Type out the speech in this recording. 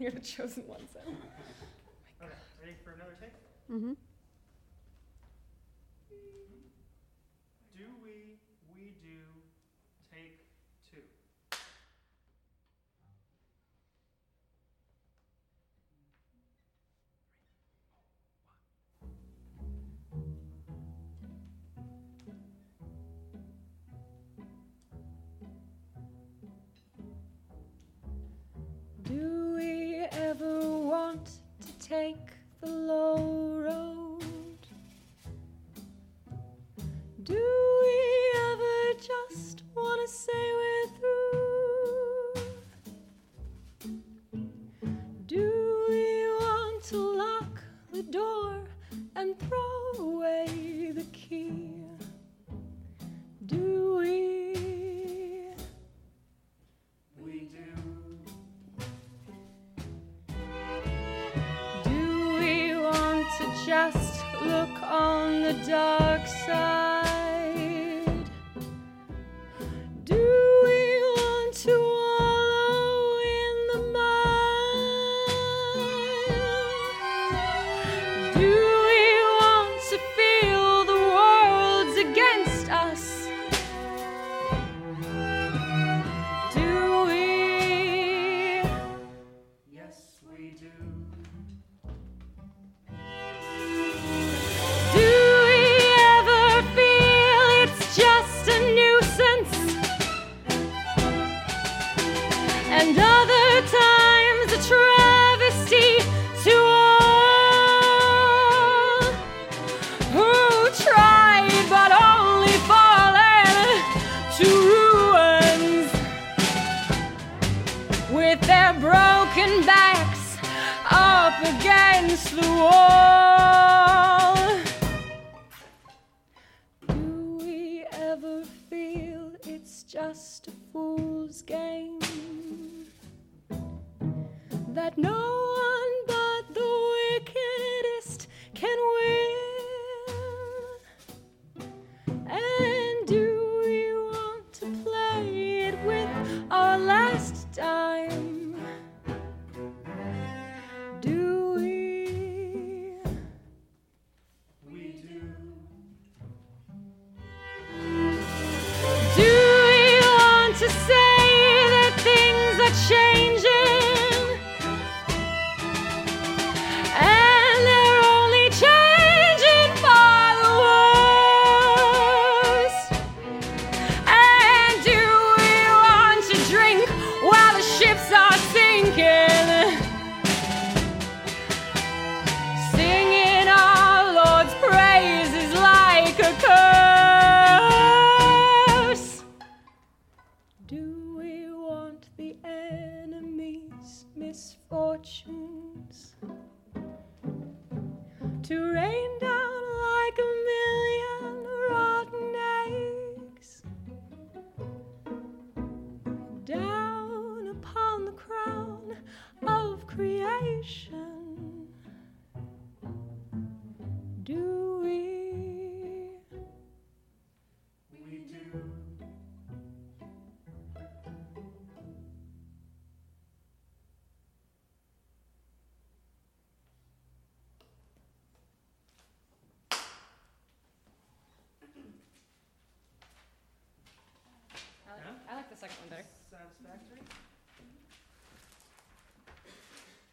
You're the chosen one, so. Okay, ready for another take? Mm-hmm. Just look on the dark side? Do we want to wallow in the mud? Do we want to feel the world's against us? Do we? Yes, we do. Against the wall. Do we ever feel it's just a fool's game? That no to rain down like a million rotten eggs down upon the crown of creation? Do we? We do. I